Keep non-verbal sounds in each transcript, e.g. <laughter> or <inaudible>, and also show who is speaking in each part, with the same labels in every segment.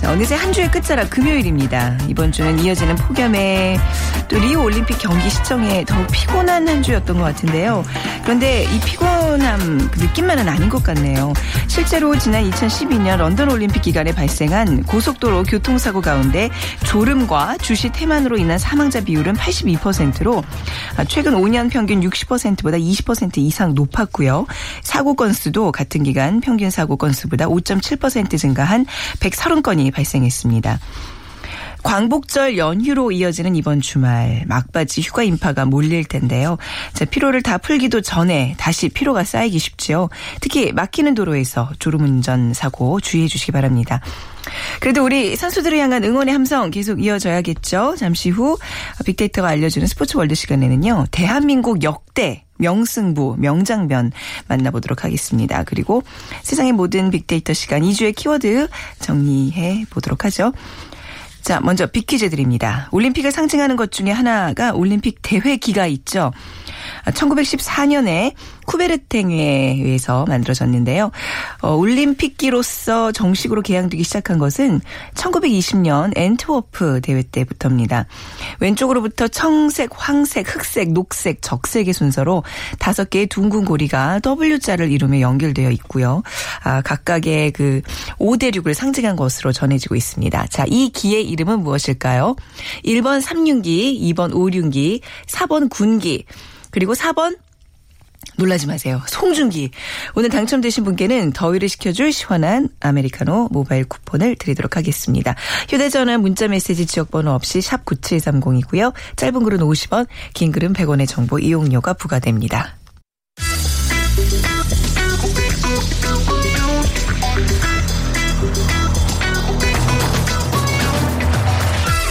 Speaker 1: 자, 어느새 한 주의 끝자락 금요일입니다. 이번 주는 이어지는 폭염에 또 리우 올림픽 경기 시청에 더욱 피곤한 한 주였던 것 같은데요. 그런데 이 피곤함 그 느낌만은 아닌 것 같네요. 실제로 지난 2012년 런던 올림픽 기간에 발생한 고속도로 교통사고 가운데 졸음과 주시 태만으로 인한 사망자 비율은 82%로 최근 5년 평균 60%보다 20% 이상 높았고요. 사고 건수도 같은 기간 평균 사고 건수보다 5.7% 증가한 130건이 발생했습니다. 광복절 연휴로 이어지는 이번 주말 막바지 휴가 인파가 몰릴 텐데요. 자, 피로를 다 풀기도 전에 다시 피로가 쌓이기 쉽지요. 특히 막히는 도로에서 졸음운전 사고 주의해 주시기 바랍니다. 그래도 우리 선수들을 향한 응원의 함성 계속 이어져야겠죠. 잠시 후 빅데이터가 알려주는 스포츠 월드 시간에는요. 대한민국 역대 명승부, 명장면 만나보도록 하겠습니다. 그리고 세상의 모든 빅데이터 시간 2주의 키워드 정리해 보도록 하죠. 자, 먼저 빅퀴즈 드립니다. 올림픽을 상징하는 것 중에 하나가 올림픽 대회 기가 있죠. 1914년에 쿠베르탱에 의해서 만들어졌는데요. 어, 올림픽기로서 정식으로 게양되기 시작한 것은 1920년 엔트워프 대회 때부터입니다. 왼쪽으로부터 청색, 황색, 흑색, 녹색, 적색의 순서로 다섯 개의 둥근 고리가 W자를 이루며 연결되어 있고요. 아, 각각의 그 5대륙을 상징한 것으로 전해지고 있습니다. 자, 이 기의 이름은 무엇일까요? 1번 삼륜기, 2번 오륜기, 4번 군기, 그리고 4번 놀라지 마세요. 송중기. 오늘 당첨되신 분께는 더위를 식혀줄 시원한 아메리카노 모바일 쿠폰을 드리도록 하겠습니다. 휴대전화 문자메시지 지역번호 없이 샵 9730이고요. 짧은 글은 50원, 긴 글은 100원의 정보 이용료가 부과됩니다.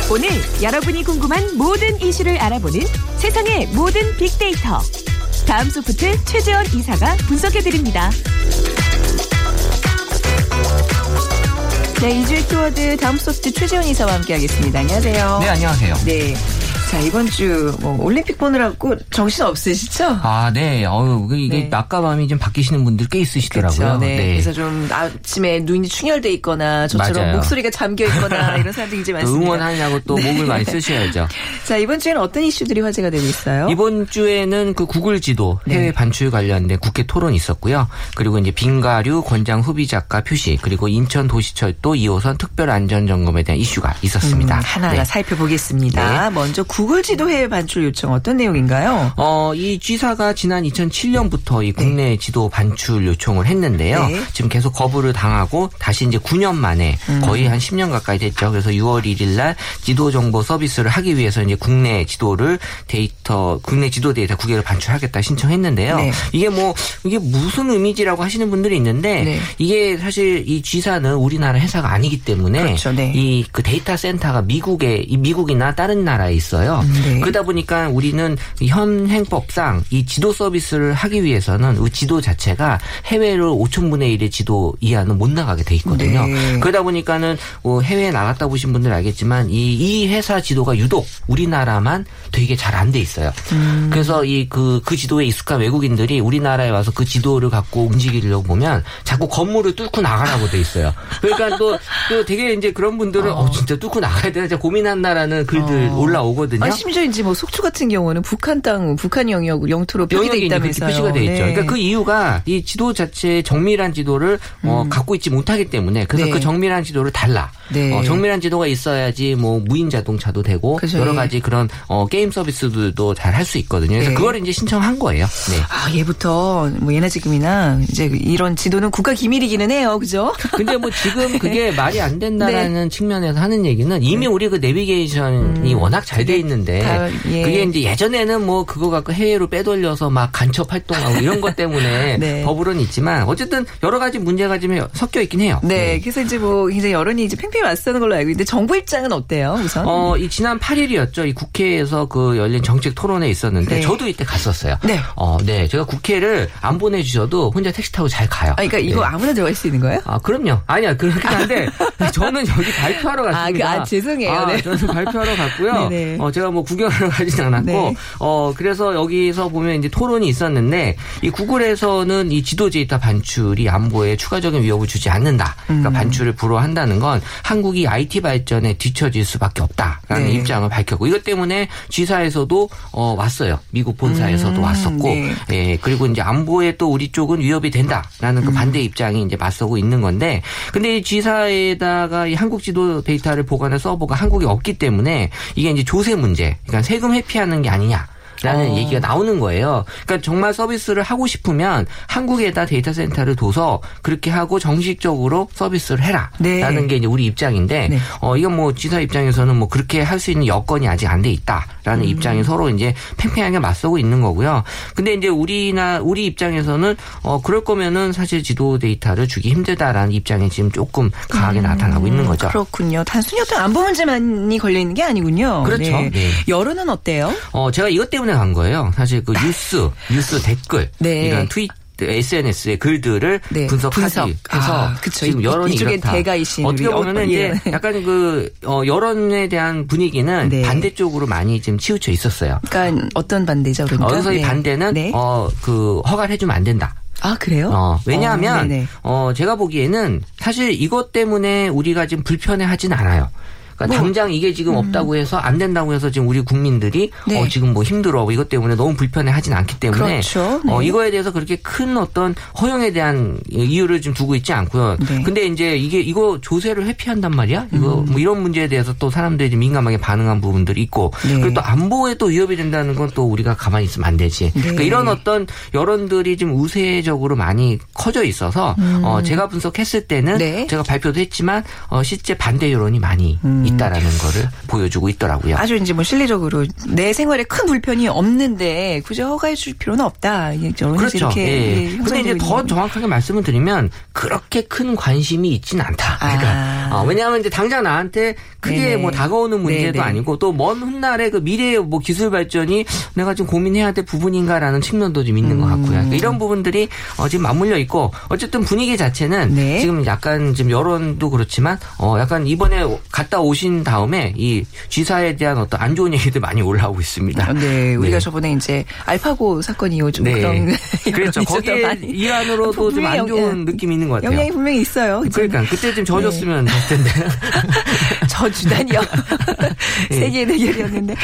Speaker 2: 오늘 여러분이 궁금한 모든 이슈를 알아보는 세상의 모든 빅데이터. 다음 소프트 최재원 이사가 분석해드립니다.
Speaker 1: 네, 2주의 키워드 다음 소프트 최재원 이사와 함께하겠습니다. 안녕하세요.
Speaker 3: 네, 안녕하세요.
Speaker 1: 네. 자, 이번 주 뭐 올림픽 보느라고 정신 없으시죠?
Speaker 3: 아, 네. 어유 이게
Speaker 1: 네.
Speaker 3: 낮과 밤이 좀 바뀌시는 분들 꽤 있으시더라고요.
Speaker 1: 그렇죠. 네. 그래서 좀 아침에 눈이 충혈돼 있거나 저처럼
Speaker 3: 맞아요.
Speaker 1: 목소리가 잠겨 있거나 <laughs> 이런 사람들이 이제
Speaker 3: 또
Speaker 1: 많습니다.
Speaker 3: 응원하느냐고 또
Speaker 1: 네.
Speaker 3: 목을 많이 쓰셔야죠.
Speaker 1: 자, 이번 주에는 어떤 이슈들이 화제가 되고 있어요?
Speaker 3: 이번 주에는 그 구글 지도 해외
Speaker 1: 네.
Speaker 3: 반출 관련된 국회 토론이 있었고요. 그리고 이제 빙가류 권장 후비 작가 표시 그리고 인천 도시철도 2호선 특별 안전 점검에 대한 이슈가 있었습니다.
Speaker 1: 음, 하나하나
Speaker 3: 네.
Speaker 1: 살펴보겠습니다. 먼저 구글 지도 해외 반출 요청 어떤 내용인가요?
Speaker 3: 어, 이 G사가 지난 2007년부터 이 국내 지도 반출 요청을 했는데요.
Speaker 1: 네.
Speaker 3: 지금 계속 거부를 당하고 다시 이제 9년 만에
Speaker 1: 음.
Speaker 3: 거의 한 10년 가까이 됐죠. 그래서 6월 1일 날 지도 정보 서비스를 하기 위해서 이제 국내 지도를 데이터, 국내 지도 데이터 국외로 반출하겠다 신청했는데요.
Speaker 1: 네.
Speaker 3: 이게 뭐, 이게 무슨 의미지라고 하시는 분들이 있는데
Speaker 1: 네.
Speaker 3: 이게 사실 이 G사는 우리나라 회사가 아니기 때문에
Speaker 1: 그렇죠. 네.
Speaker 3: 이그 데이터 센터가 미국에, 이 미국이나 다른 나라에 있어요.
Speaker 1: 네.
Speaker 3: 그러다 보니까 우리는 현행법상 이 지도 서비스를 하기 위해서는 이 지도 자체가 해외로 5천분의 1의 지도 이하는 못 나가게 돼 있거든요.
Speaker 1: 네.
Speaker 3: 그러다 보니까는 뭐 해외에 나갔다 보신 분들 알겠지만 이, 이 회사 지도가 유독 우리나라만 되게 잘 안 돼 있어요.
Speaker 1: 음.
Speaker 3: 그래서 이그그 지도에 익숙한 외국인들이 우리나라에 와서 그 지도를 갖고 움직이려고 보면 자꾸 건물을 뚫고 나가라고 돼 있어요. 그러니까 또, 또 되게 이제 그런 분들은 어, 진짜 뚫고 나가야 되나 고민한다라는 글들
Speaker 1: 어.
Speaker 3: 올라오거든요. 있거든요.
Speaker 1: 아, 심지어 이제 뭐 속초 같은 경우는 북한 땅, 북한 영역, 영토로 표기돼 있다면서요.
Speaker 3: 표시가 돼 있죠.
Speaker 1: 네.
Speaker 3: 그러니까 그 이유가 이 지도 자체의 정밀한 지도를 어, 갖고 있지 못하기 때문에 그래서
Speaker 1: 음. 네.
Speaker 3: 그 정밀한 지도를 달라.
Speaker 1: 네.
Speaker 3: 어, 정밀한 지도가 있어야지 뭐 무인 자동차도 되고
Speaker 1: 그죠,
Speaker 3: 여러
Speaker 1: 예.
Speaker 3: 가지 그런 어, 게임 서비스들도 잘 할 수 있거든요. 그래서
Speaker 1: 네.
Speaker 3: 그걸 이제 신청한 거예요. 네.
Speaker 1: 아, 얘부터 뭐 예나 지금이나 이제 이런 지도는 국가 기밀이기는 해요. 그죠?
Speaker 3: 근데 뭐 지금 그게 <laughs> 말이 안 된다라는
Speaker 1: 네.
Speaker 3: 측면에서 하는 얘기는 이미 우리 그 내비게이션이 워낙 잘돼
Speaker 1: 그게
Speaker 3: 있는데
Speaker 1: 다, 예.
Speaker 3: 그게 이제 예전에는 뭐 그거 갖고 해외로 빼돌려서 막 간첩 활동하고 <laughs> 이런 것 때문에
Speaker 1: 네.
Speaker 3: 법으로는 있지만 어쨌든 여러 가지 문제가 좀 섞여 있긴 해요.
Speaker 1: 네. 그래서 이제 뭐 굉장히 여론이 이제 팽팽히 맞서는 걸로 알고 있는데 정부 입장은 어때요? 우선?
Speaker 3: 어, 이 지난 8일이었죠. 이 국회에서 그 열린 정책 토론회 있었는데
Speaker 1: 네.
Speaker 3: 저도 이때 갔었어요.
Speaker 1: 네.
Speaker 3: 어, 네. 제가 국회를 안 보내 주셔도 혼자 택시 타고 잘 가요.
Speaker 1: 아, 그러니까 이거
Speaker 3: 네.
Speaker 1: 아무나 들어갈 수 있는 거예요?
Speaker 3: 아, 그럼요. 아니야, 그렇긴 한데, <laughs> 저는 여기 발표하러
Speaker 1: 아,
Speaker 3: 갔습니다.
Speaker 1: 그, 아, 죄송해요.
Speaker 3: 아,
Speaker 1: 네.
Speaker 3: 저는 발표하러 갔고요.
Speaker 1: 네네. <laughs>
Speaker 3: 어, 제가 뭐 구경하러 <laughs> 가진 않았고,
Speaker 1: 네.
Speaker 3: 어, 그래서 여기서 보면 이제 토론이 있었는데, 이 구글에서는 이 지도 데이터 반출이 안보에 추가적인 위협을 주지 않는다.
Speaker 1: 음.
Speaker 3: 그러니까 반출을 불허한다는 건 한국이 IT 발전에 뒤처질 수밖에 없다라는
Speaker 1: 네.
Speaker 3: 입장을 밝혔고, 이것 때문에 G사에서도 어, 왔어요. 미국 본사에서도
Speaker 1: 음,
Speaker 3: 왔었고,
Speaker 1: 네.
Speaker 3: 예, 그리고 이제 안보에 또 우리 쪽은 위협이 된다라는
Speaker 1: 음.
Speaker 3: 그 반대 입장이 이제 맞서고 있는 건데, 근데 이 G사에다가 이 한국 지도 데이터를 보관할 서버가 한국에 없기 때문에 이게 이제 조세 문제, 그러니까 세금 회피하는 게 아니냐. 라는
Speaker 1: 어.
Speaker 3: 얘기가 나오는 거예요. 그러니까 정말 서비스를 하고 싶으면 한국에다 데이터 센터를 둬서 그렇게 하고 정식적으로 서비스를 해라.
Speaker 1: 네.
Speaker 3: 라는 게 이제 우리 입장인데,
Speaker 1: 네.
Speaker 3: 어, 이건 뭐 G사 입장에서는 뭐 그렇게 할 수 있는 여건이 아직 안 돼 있다라는
Speaker 1: 음.
Speaker 3: 입장이 서로 이제 팽팽하게 맞서고 있는 거고요. 근데 이제 우리나 우리 입장에서는 어 그럴 거면은 사실 지도 데이터를 주기 힘들다라는 입장이 지금 조금 강하게 나타나고 있는 거죠.
Speaker 1: 음, 그렇군요. 단순히 어떤 안보 문제만이 걸려 있는 게 아니군요.
Speaker 3: 그렇죠. 네.
Speaker 1: 여론은 어때요?
Speaker 3: 어 제가 이것 때문에 간 거예요. 사실 그 뉴스, <laughs> 뉴스 댓글
Speaker 1: 네.
Speaker 3: 이런 트윗 SNS의 글들을
Speaker 1: 네,
Speaker 3: 분석하기
Speaker 1: 분석.
Speaker 3: 해서
Speaker 1: 아.
Speaker 3: 지금
Speaker 1: 이-
Speaker 3: 여론이
Speaker 1: 이쪽엔
Speaker 3: 이렇다.
Speaker 1: 대가이신
Speaker 3: 어떻게 보면은 이제
Speaker 1: 예.
Speaker 3: 약간 그 어, 여론에 대한 분위기는
Speaker 1: 네.
Speaker 3: 반대쪽으로 많이 지금 치우쳐 있었어요.
Speaker 1: 그러니까 어떤 반대죠? 그러니까.
Speaker 3: 어, 이
Speaker 1: 네.
Speaker 3: 반대는
Speaker 1: 네.
Speaker 3: 어그 허가를 해주면 안 된다.
Speaker 1: 아 그래요?
Speaker 3: 어, 왜냐하면
Speaker 1: 어.
Speaker 3: 어, 제가 보기에는 사실 이것 때문에 우리가 지금 불편해하진 않아요. 그러니까
Speaker 1: 뭐,
Speaker 3: 당장 이게 지금
Speaker 1: 음.
Speaker 3: 없다고 해서 안 된다고 해서 지금 우리 국민들이
Speaker 1: 네.
Speaker 3: 어, 지금 뭐 힘들어 뭐 이것 때문에 너무 불편해 하진 않기 때문에
Speaker 1: 그렇죠.
Speaker 3: 어,
Speaker 1: 네.
Speaker 3: 이거에 대해서 그렇게 큰 어떤 허용에 대한 이유를 좀 두고 있지 않고요.
Speaker 1: 네.
Speaker 3: 근데 이제 이게 이거 조세를 회피한단 말이야. 이거
Speaker 1: 음.
Speaker 3: 뭐 이런 문제에 대해서 또 사람들이 좀 민감하게 반응한 부분들이 있고
Speaker 1: 네.
Speaker 3: 그리고 또 안보에 또 위협이 된다는 건 또 우리가 가만히 있으면 안 되지.
Speaker 1: 네.
Speaker 3: 그러니까 이런 어떤 여론들이 좀 우세적으로 많이 커져 있어서 어, 제가 분석했을 때는
Speaker 1: 음. 네.
Speaker 3: 제가 발표도 했지만 어, 실제 반대 여론이 많이 있다라는 거를 보여주고 있더라고요.
Speaker 1: 음. 아주 이제 뭐 실리적으로 내 생활에 큰 불편이 없는데 굳이 허가해 줄 필요는 없다.
Speaker 3: 그렇죠.
Speaker 1: 이렇게
Speaker 3: 예.
Speaker 1: 예,
Speaker 3: 근데 이제 더 정확하게 말씀을 드리면 그렇게 큰 관심이 있진 않다. 그러니까
Speaker 1: 아.
Speaker 3: 어, 왜냐하면 이제 당장 나한테 크게
Speaker 1: 네네.
Speaker 3: 뭐 다가오는 문제도
Speaker 1: 네네.
Speaker 3: 아니고 또 먼 훗날에 그 미래의 뭐 기술 발전이 내가 좀 고민해야 될 부분인가라는 측면도 좀 있는 것
Speaker 1: 음.
Speaker 3: 같고요. 그러니까 이런 부분들이 어, 지금 맞물려 있고 어쨌든 분위기 자체는
Speaker 1: 네.
Speaker 3: 지금 약간 지금 여론도 그렇지만 어, 약간 이번에 갔다 오신 다음에 이 G사에 대한 어떤 안 좋은 얘기들 많이 올라오고 있습니다.
Speaker 1: 네, 우리가
Speaker 3: 네.
Speaker 1: 저번에 이제 알파고 사건이 요즘
Speaker 3: 네.
Speaker 1: 그런 <laughs>
Speaker 3: 그렇죠. 거기에
Speaker 1: 좀 많이
Speaker 3: 일환으로도 좀 안 좋은
Speaker 1: 영-
Speaker 3: 느낌이 있는 것 같아요.
Speaker 1: 영향이 분명히 있어요.
Speaker 3: 그러니까 그때 좀 져줬으면
Speaker 1: 네.
Speaker 3: 됐을 텐데. <laughs>
Speaker 1: 저 주단이요. <laughs> <laughs>
Speaker 3: 예.
Speaker 1: 세계 대결이었는데.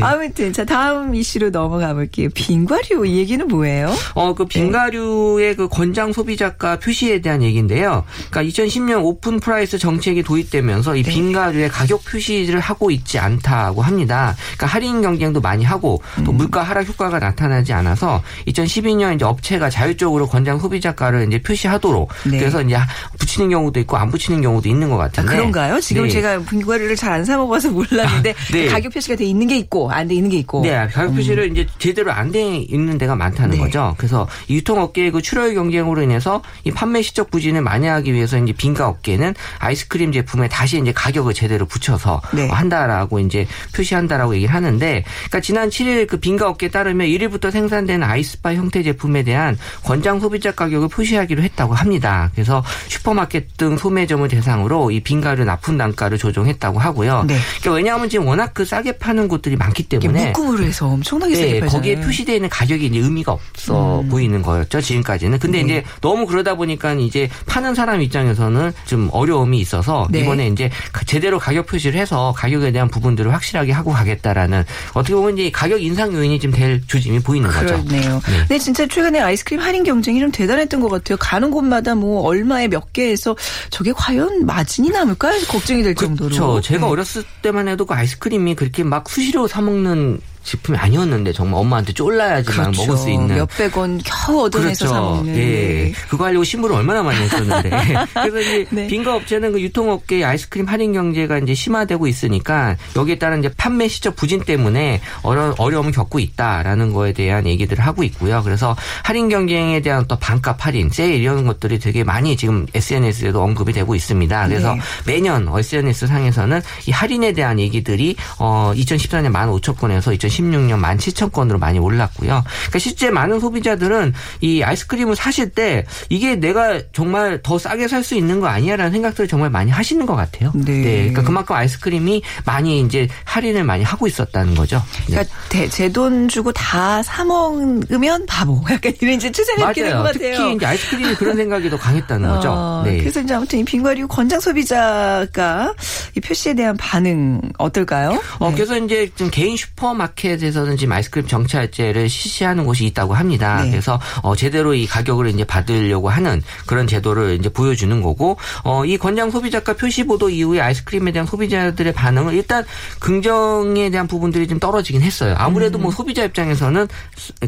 Speaker 1: 아무튼 자 다음 이슈로 넘어가 볼게요. 빙과류 이 얘기는 뭐예요?
Speaker 3: 어, 그 빙과류의 그 권장 소비자가 표시에 대한 얘기인데요. 그러니까 2010년 open price 정책이 도입되면서 이
Speaker 1: 네.
Speaker 3: 빙과류의 가격 표시를 하고 있지 않다고 합니다. 그러니까 할인 경쟁도 많이 하고
Speaker 1: 음.
Speaker 3: 또 물가 하락 효과가 나타나지 않아서 2012년 이제 업체가 자율적으로 권장 소비자가를 이제 표시하도록
Speaker 1: 네.
Speaker 3: 그래서 이제 붙이는 경우도 있고 안 붙이는 경우도 있는 것
Speaker 1: 아,
Speaker 3: 같은데.
Speaker 1: 그런가요? 지금
Speaker 3: 네.
Speaker 1: 제가 빙과류를 잘 안 사 먹어서 몰랐는데
Speaker 3: 네.
Speaker 1: 가격 표시가 돼 있는 게 있고 안 돼 있는 게 있고.
Speaker 3: 네, 가격 표시를 이제 제대로 안 돼 있는 데가 많다는
Speaker 1: 음. 네.
Speaker 3: 거죠. 그래서 이 유통업계의 그 출혈 경쟁으로 인해서 이 판매 실적 부진을 만회하기 위해서 이제 빙과 업계는 아이스크림 제품에 다시 이제 가격을 제대로 붙여서
Speaker 1: 네.
Speaker 3: 어, 한다라고 이제 표시한다라고 얘기를 하는데, 그러니까 지난 7일 그 빙가 업계에 따르면 1일부터 생산되는 아이스바 형태 제품에 대한 권장 소비자 가격을 표시하기로 했다고 합니다. 그래서 슈퍼마켓 등 소매점을 대상으로 이 빙가를 납품 단가를 조정해 했다고 하고요.
Speaker 1: 네.
Speaker 3: 그러니까 왜냐하면 지금 워낙 그 싸게 파는 곳들이 많기 때문에
Speaker 1: 묶음으로 해서 엄청나게 싸게
Speaker 3: 네,
Speaker 1: 팔잖아요.
Speaker 3: 거기에 표시되어 있는 가격이 이제 의미가 없어 보이는 거였죠 지금까지는. 근데
Speaker 1: 네.
Speaker 3: 이제 너무 그러다 보니까 이제 파는 사람 입장에서는 좀 어려움이 있어서
Speaker 1: 네.
Speaker 3: 이번에 이제 제대로 가격 표시를 해서 가격에 대한 부분들을 확실하게 하고 가겠다라는 어떻게 보면 이제 가격 인상 요인이 좀될 조짐이 보이는 거죠.
Speaker 1: 그렇네요.
Speaker 3: 네.
Speaker 1: 진짜 최근에 아이스크림 할인 경쟁이 좀 대단했던 것 같아요. 가는 곳마다 뭐 얼마에 몇 개에서 저게 과연 마진이 남을까 걱정이 될 정도로.
Speaker 3: 그렇죠. 제가
Speaker 1: 네.
Speaker 3: 어렸을 때만 해도 그 아이스크림이 그렇게 막 수시로 사 먹는 제품이 아니었는데 정말 엄마한테 쫄라야지만
Speaker 1: 그렇죠.
Speaker 3: 먹을 수 있는
Speaker 1: 몇백 원 겨우 얻어내서 사 먹는.
Speaker 3: 예. 그거 하려고 신부를 얼마나 많이 했었는데. <laughs> 그래서 이제
Speaker 1: 네.
Speaker 3: 빙가 업체는 그 유통업계의 아이스크림 할인 경제가 이제 심화되고 있으니까 여기에 따른 이제 판매 시적 부진 때문에 어려, 어려움을 겪고 있다라는 거에 대한 얘기들을 하고 있고요. 그래서 할인 경쟁에 대한 또 반값 할인, 세일 이런 것들이 되게 많이 지금 SNS에도 언급이 되고 있습니다. 그래서
Speaker 1: 네.
Speaker 3: 매년 SNS 상에서는 이 할인에 대한 얘기들이 어 2014년 15,000건에서 2016년 17,000건으로 많이 올랐고요. 그러니까 실제 많은 소비자들은 이 아이스크림을 사실 때 이게 내가 정말 더 싸게 살 수 있는 거 아니야라는 생각들을 정말 많이 하시는 것 같아요.
Speaker 1: 네.
Speaker 3: 그러니까 그만큼 아이스크림이 많이 이제 할인을 많이 하고 있었다는 거죠. 네.
Speaker 1: 그러니까 제돈 주고 다 사 먹으면 바보. <laughs> 약간 이런 이제 추세가 된 것. 같아요.
Speaker 3: 특히 이제 아이스크림이 그런 생각이 더 강했다는 <laughs> 거죠.
Speaker 1: 어,
Speaker 3: 네.
Speaker 1: 그래서 이제 아무튼 이 빙과류 권장 소비자가 이 표시에 대한 반응 어떨까요?
Speaker 3: 어,
Speaker 1: 네.
Speaker 3: 그래서 이제 좀 개인 슈퍼마켓 에서는 지금 아이스크림 정찰제를 실시하는 곳이 있다고 합니다.
Speaker 1: 네.
Speaker 3: 그래서 어, 제대로 이 가격을 이제 받으려고 하는 그런 제도를 이제 보여주는 거고, 어, 이 권장 소비자가 표시 보도 이후에 아이스크림에 대한 소비자들의 반응은 일단 긍정에 대한 부분들이 좀 떨어지긴 했어요. 아무래도 뭐 소비자 입장에서는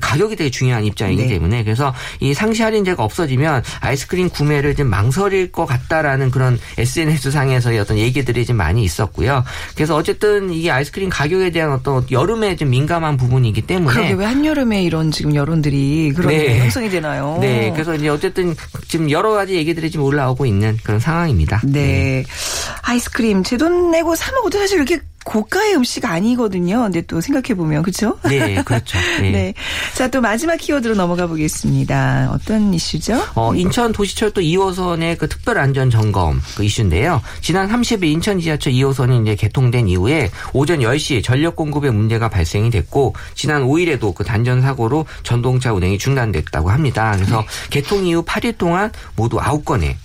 Speaker 3: 가격이 되게 중요한 입장이기
Speaker 1: 네.
Speaker 3: 때문에 그래서 이 상시 할인제가 없어지면 아이스크림 구매를 좀 망설일 것 같다라는 그런 SNS 상에서의 어떤 얘기들이 좀 많이 있었고요. 그래서 어쨌든 이게 아이스크림 가격에 대한 어떤 여름에 좀 민감한 부분이기 때문에
Speaker 1: 그러게 왜 한여름에 이런 지금 여론들이 그런
Speaker 3: 네.
Speaker 1: 게 형성이 되나요?
Speaker 3: 네, 그래서 이제 어쨌든 지금 여러 가지 얘기들이 지금 올라오고 있는 그런 상황입니다.
Speaker 1: 네. 아이스크림 제 돈 내고 사 먹어도 사실 이렇게 고가의 음식 아니거든요. 근데 또 생각해 보면 그렇죠?
Speaker 3: 네, 그렇죠. 네.
Speaker 1: 네. 자, 또 마지막 키워드로 넘어가 보겠습니다. 어떤 이슈죠?
Speaker 3: 어, 인천 도시철도 2호선의 그 특별 안전 점검 그 이슈인데요. 지난 30일 인천 지하철 2호선이 이제 개통된 이후에 오전 10시 전력 공급에 문제가 발생이 됐고 지난 5일에도 그 단전 사고로 전동차 운행이 중단됐다고 합니다. 그래서
Speaker 1: 네.
Speaker 3: 개통 이후 8일 동안 모두 9건의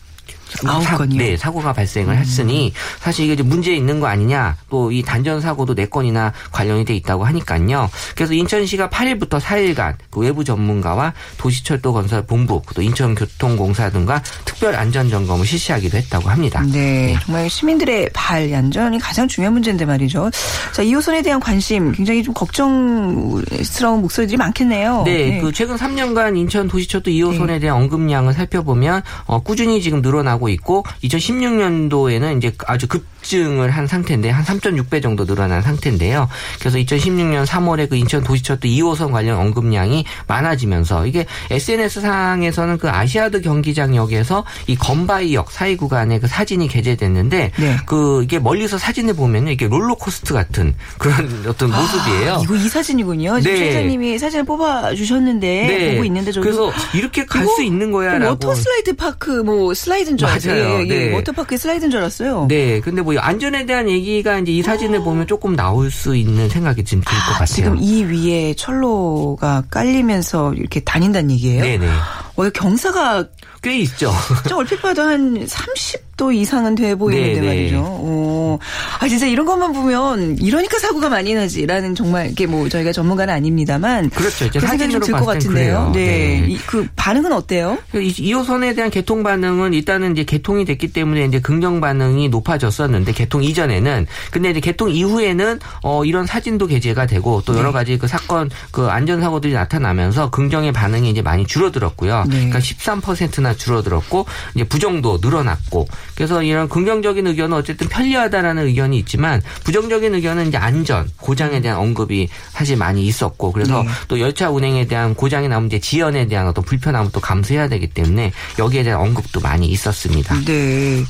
Speaker 1: 아홉
Speaker 3: 사-
Speaker 1: 건이요? 음.
Speaker 3: 네, 사고가 발생을 했으니 사실 이게 문제 있는 거 아니냐. 또 이 단전 사고도 4건이나 관련이 돼 있다고 하니까요. 그래서 인천시가 8일부터 4일간 그 외부 전문가와 도시철도 건설 본부, 또 인천교통공사 등과 특별 안전 점검을 실시하기도 했다고 합니다.
Speaker 1: 네, 정말 시민들의 발 안전이 가장 중요한 문제인데 말이죠. 자, 2호선에 대한 관심 굉장히 좀 걱정스러운 목소리들이 많겠네요.
Speaker 3: 네, 그 최근 3년간 인천 도시철도 2호선에 대한 언급량을 살펴보면 어, 꾸준히 지금 늘어나고 있고 2016년도에는 이제 아주 급증을 한 상태인데 한 3.6배 정도 늘어난 상태인데요. 그래서 2016년 3월에 그 인천 도시철도 2호선 관련 언급량이 많아지면서 이게 SNS 상에서는 그 아시아드 경기장역에서 이 검바위역 사이 구간에 그 사진이 게재됐는데
Speaker 1: 네.
Speaker 3: 그 이게 멀리서 사진을 보면 이게 롤러코스터 같은 그런 어떤 모습이에요.
Speaker 1: 아, 이거 이 사진이군요.
Speaker 3: 네.
Speaker 1: 최장님이 사진을 뽑아 주셨는데 보고 있는데 저도
Speaker 3: 그래서 이렇게 갈 수 있는 거야라고.
Speaker 1: 워터 슬라이드 파크 뭐 슬라이드인 줄.
Speaker 3: 맞아요.
Speaker 1: 예, 예,
Speaker 3: 네.
Speaker 1: 워터파크 슬라이드인 줄 알았어요.
Speaker 3: 네, 근데 뭐 안전에 대한 얘기가 이제 이 사진을 보면 조금 나올 수 있는 생각이 지금 들것
Speaker 1: 아,
Speaker 3: 같아요.
Speaker 1: 지금 이 위에 철로가 깔리면서 이렇게 다닌다는 얘기예요?
Speaker 3: 네네.
Speaker 1: 어, 이거 경사가
Speaker 3: 꽤 있죠.
Speaker 1: 좀 얼핏 봐도 한 30 도 이상은 돼 보이는데
Speaker 3: 네, 네.
Speaker 1: 말이죠. 오. 아, 진짜 이런 것만 보면 이러니까 사고가 많이 나지라는 정말 이게 뭐 저희가 전문가는 아닙니다만.
Speaker 3: 그렇죠. 이제
Speaker 1: 그
Speaker 3: 사진으로 땐
Speaker 1: 같은데요.
Speaker 3: 그래요.
Speaker 1: 네.
Speaker 3: 네.
Speaker 1: 이, 그 반응은 어때요?
Speaker 3: 이 2호선에 대한 개통 반응은 일단은 이제 개통이 됐기 때문에 이제 긍정 반응이 높아졌었는데 개통 이전에는 근데 이제 개통 이후에는 어 이런 사진도 게재가 되고 또
Speaker 1: 네.
Speaker 3: 여러 가지 그 사건 그 안전 사고들이 나타나면서 긍정의 반응이 이제 많이 줄어들었고요.
Speaker 1: 네.
Speaker 3: 그러니까 13%나 줄어들었고 이제 부정도 늘어났고 그래서 이런 긍정적인 의견은 어쨌든 편리하다라는 의견이 있지만 부정적인 의견은 이제 안전 고장에 대한 언급이 사실 많이 있었고 그래서
Speaker 1: 네.
Speaker 3: 또 열차 운행에 대한 고장이 나면 이제 지연에 대한 어떤 불편함을 또 감수해야 되기 때문에 여기에 대한 언급도 많이 있었습니다.
Speaker 1: 네.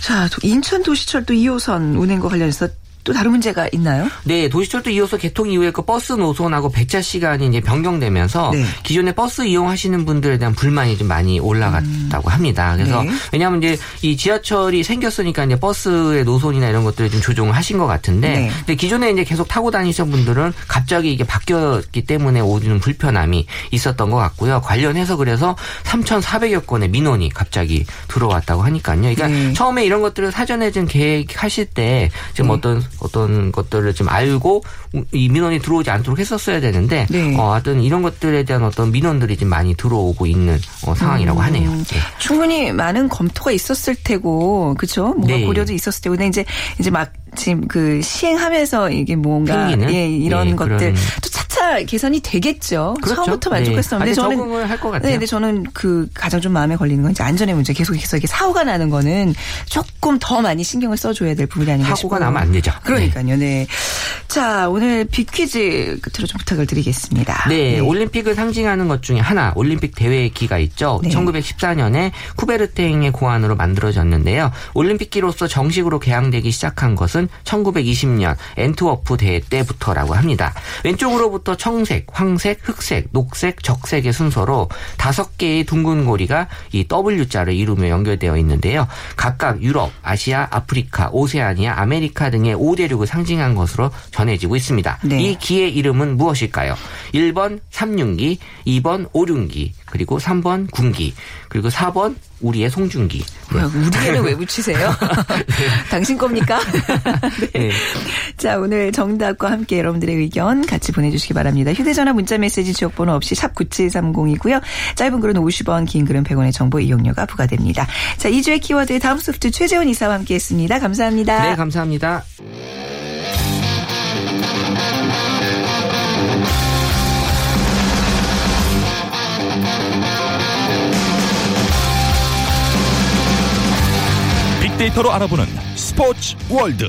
Speaker 1: 자, 인천 도시철도 2호선 운행과 관련해서 또 다른 문제가 있나요?
Speaker 3: 네, 도시철도 2호선 개통 이후에 그 버스 노선하고 배차 시간이 이제 변경되면서
Speaker 1: 네.
Speaker 3: 기존에 버스 이용하시는 분들에 대한 불만이 좀 많이 올라갔다고 합니다. 그래서
Speaker 1: 네.
Speaker 3: 왜냐하면 이제 이 지하철이 생겼으니까 이제 버스의 노선이나 이런 것들을 좀 조정을 하신 것 같은데,
Speaker 1: 네.
Speaker 3: 근데 기존에 이제 계속 타고 다니셨던 분들은 갑자기 이게 바뀌었기 때문에 오는 불편함이 있었던 것 같고요. 관련해서 그래서 3,400여 건의 민원이 갑자기 들어왔다고 하니까요. 그러니까
Speaker 1: 네.
Speaker 3: 처음에 이런 것들을 사전에 좀 계획하실 때 지금
Speaker 1: 네.
Speaker 3: 어떤 어떤 것들을 좀 알고 이 민원이 들어오지 않도록 했었어야 되는데
Speaker 1: 네.
Speaker 3: 어, 하여튼 이런 것들에 대한 어떤 민원들이 좀 많이 들어오고 있는 어, 상황이라고 하네요.
Speaker 1: 음,
Speaker 3: 네.
Speaker 1: 충분히 많은 검토가 있었을 테고, 그렇죠? 뭔가
Speaker 3: 네.
Speaker 1: 고려도 있었을 테고, 근데 이제 이제 막 지금 그 시행하면서 이게 뭔가
Speaker 3: 생기는?
Speaker 1: 예, 이런
Speaker 3: 예,
Speaker 1: 것들 또 차차 개선이 되겠죠.
Speaker 3: 그렇죠.
Speaker 1: 처음부터
Speaker 3: 네.
Speaker 1: 만족했었는데 저는
Speaker 3: 적응을 할 것 같아요.
Speaker 1: 네, 근데 저는 그 가장 좀 마음에 걸리는 건 이제 안전의 문제 계속해서 이게 사고가 나는 거는 조금 더 많이 신경을 써줘야 될 부분이 아닌가
Speaker 3: 사고가
Speaker 1: 싶어요.
Speaker 3: 나면 안 되죠.
Speaker 1: 그러니까요, 네. 자, 오늘 빅퀴즈 끝으로 좀 부탁을 드리겠습니다.
Speaker 3: 네, 올림픽을 상징하는 것 중에 하나, 올림픽 대회기가 있죠.
Speaker 1: 네.
Speaker 3: 1914년에 쿠베르탱의 고안으로 만들어졌는데요. 올림픽기로서 정식으로 게양되기 시작한 것은 1920년 앤트워프 대회 때부터라고 합니다. 왼쪽으로부터 청색, 황색, 흑색, 녹색, 적색의 순서로 다섯 개의 둥근 고리가 이 W자를 이루며 연결되어 있는데요. 각각 유럽, 아시아, 아프리카, 오세아니아, 아메리카 등의 5대륙을 상징한 것으로 전해지고 있습니다.
Speaker 1: 네.
Speaker 3: 이 기의 이름은 무엇일까요? 1번 삼륜기, 2번 오륜기, 그리고 3번 군기, 그리고 4번 우리의 송중기.
Speaker 1: 뭐야, 우리에는 왜 붙이세요? <laughs> 당신 겁니까? <laughs>
Speaker 3: 네.
Speaker 1: 자, 오늘 정답과 함께 여러분들의 의견 같이 보내주시기 바랍니다. 휴대전화 문자메시지 지역번호 없이 샵 9730이고요. 짧은 글은 50원, 긴 글은 100원의 정보 이용료가 부과됩니다. 자, 2주의 키워드 다음 소프트 최재원 이사와 함께 했습니다. 감사합니다.
Speaker 3: 네, 감사합니다.
Speaker 4: 빅데이터로 알아보는 스포츠 월드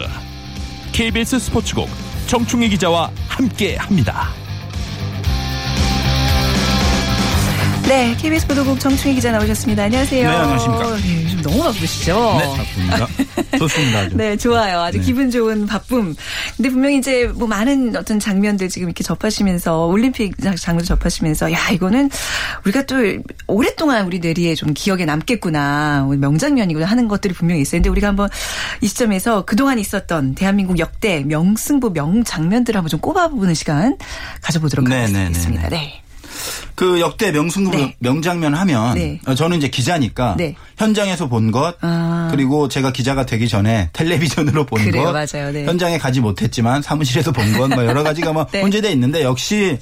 Speaker 4: KBS 스포츠국 정충희 기자와 함께 합니다.
Speaker 1: 네, KBS 보도국 정충희 기자 나오셨습니다. 안녕하세요.
Speaker 5: 네, 안녕하십니까.
Speaker 1: 네, 너무 바쁘시죠?
Speaker 5: 네, 바쁩니다. 좋습니다. 아주. <laughs>
Speaker 1: 네, 좋아요. 아주
Speaker 5: 네.
Speaker 1: 기분 좋은 바쁨. 근데 분명히 이제 뭐 많은 어떤 장면들 지금 이렇게 접하시면서 올림픽 장면도 접하시면서 야, 이거는 우리가 또 오랫동안 우리 뇌리에 좀 기억에 남겠구나. 명장면이구나 하는 것들이 분명히 있어요. 근데 우리가 한번 이 시점에서 그동안 있었던 대한민국 역대 명승부 명장면들을 한번 좀 꼽아보는 시간 가져보도록
Speaker 5: 네, 네,
Speaker 1: 하겠습니다.
Speaker 5: 네,
Speaker 1: 네.
Speaker 5: 그 역대 명승부
Speaker 1: 네.
Speaker 5: 명장면 하면
Speaker 1: 네.
Speaker 5: 어, 저는 이제 기자니까
Speaker 1: 네.
Speaker 5: 현장에서 본 것
Speaker 1: 아.
Speaker 5: 그리고 제가 기자가 되기 전에 텔레비전으로 본
Speaker 1: 그래요,
Speaker 5: 것
Speaker 1: 맞아요. 네.
Speaker 5: 현장에 가지 못했지만 사무실에서 본 것 뭐 여러 가지가 뭐 <laughs>
Speaker 1: 네.
Speaker 5: 문제돼 있는데 역시